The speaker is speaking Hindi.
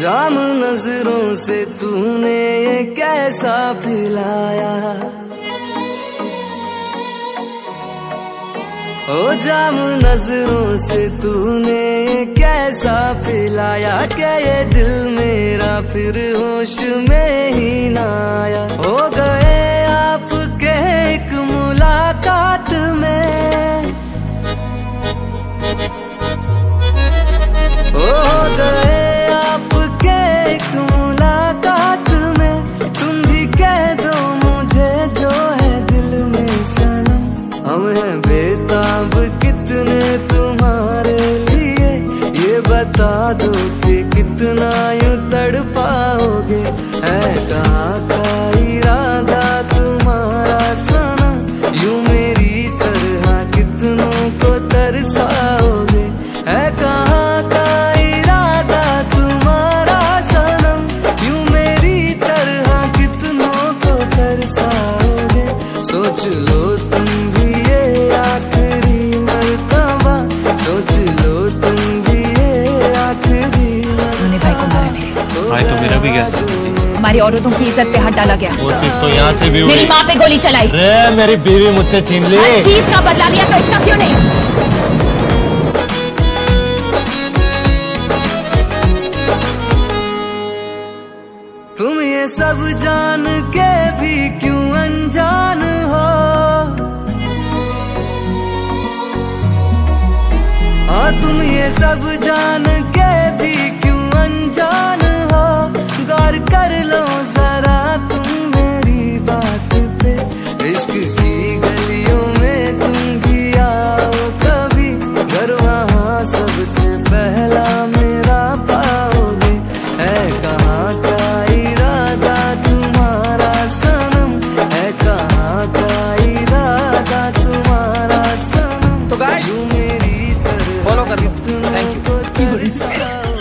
जाम नज़रों से तूने ये कैसा पिलाया ओ जाम नज़रों से तूने ये कैसा पिलाया क्या ये दिल मेरा फिर होश में ही ना आया? हो गए भाई तो मेरा भी गैस हमारी औरतों की इज़्ज़त पे हाथ डाला गया। कोशिश तो यहाँ से भी मेरी माँ पे गोली चलाई। अरे मेरी बीवी मुझसे छीन ली। हर चीज़ का बदला लिया तो इसका क्यों नहीं? तुम ये सब जान के भी क्यों अनजान हो? हाँ तुम ये सब जान के भी Sorry.